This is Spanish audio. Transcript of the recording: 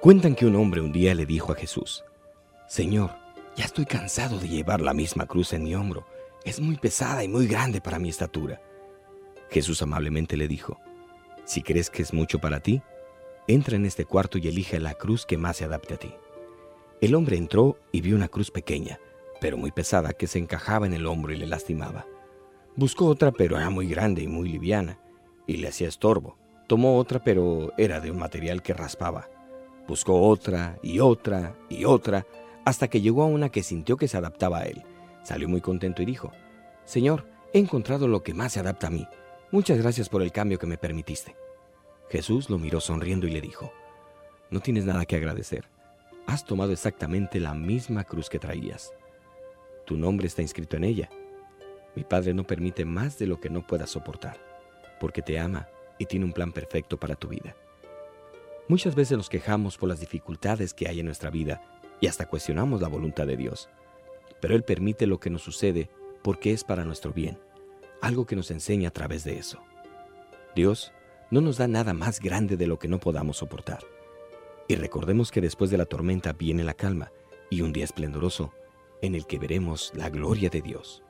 Cuentan que un hombre un día le dijo a Jesús, Señor, ya estoy cansado de llevar la misma cruz en mi hombro. Es muy pesada y muy grande para mi estatura. Jesús amablemente le dijo, Si crees que es mucho para ti, entra en este cuarto y elige la cruz que más se adapte a ti. El hombre entró y vio una cruz pequeña, pero muy pesada, que se encajaba en el hombro y le lastimaba. Buscó otra, pero era muy grande y muy liviana, y le hacía estorbo. Tomó otra, pero era de un material que raspaba. Buscó otra y otra y otra, hasta que llegó a una que sintió que se adaptaba a él. Salió muy contento y dijo, Señor, he encontrado lo que más se adapta a mí. Muchas gracias por el cambio que me permitiste. Jesús lo miró sonriendo y le dijo, No tienes nada que agradecer. Has tomado exactamente la misma cruz que traías. Tu nombre está inscrito en ella. Mi Padre no permite más de lo que no puedas soportar, porque te ama y tiene un plan perfecto para tu vida. Muchas veces nos quejamos por las dificultades que hay en nuestra vida y hasta cuestionamos la voluntad de Dios. Pero Él permite lo que nos sucede porque es para nuestro bien, algo que nos enseña a través de eso. Dios no nos da nada más grande de lo que no podamos soportar. Y recordemos que después de la tormenta viene la calma y un día esplendoroso en el que veremos la gloria de Dios.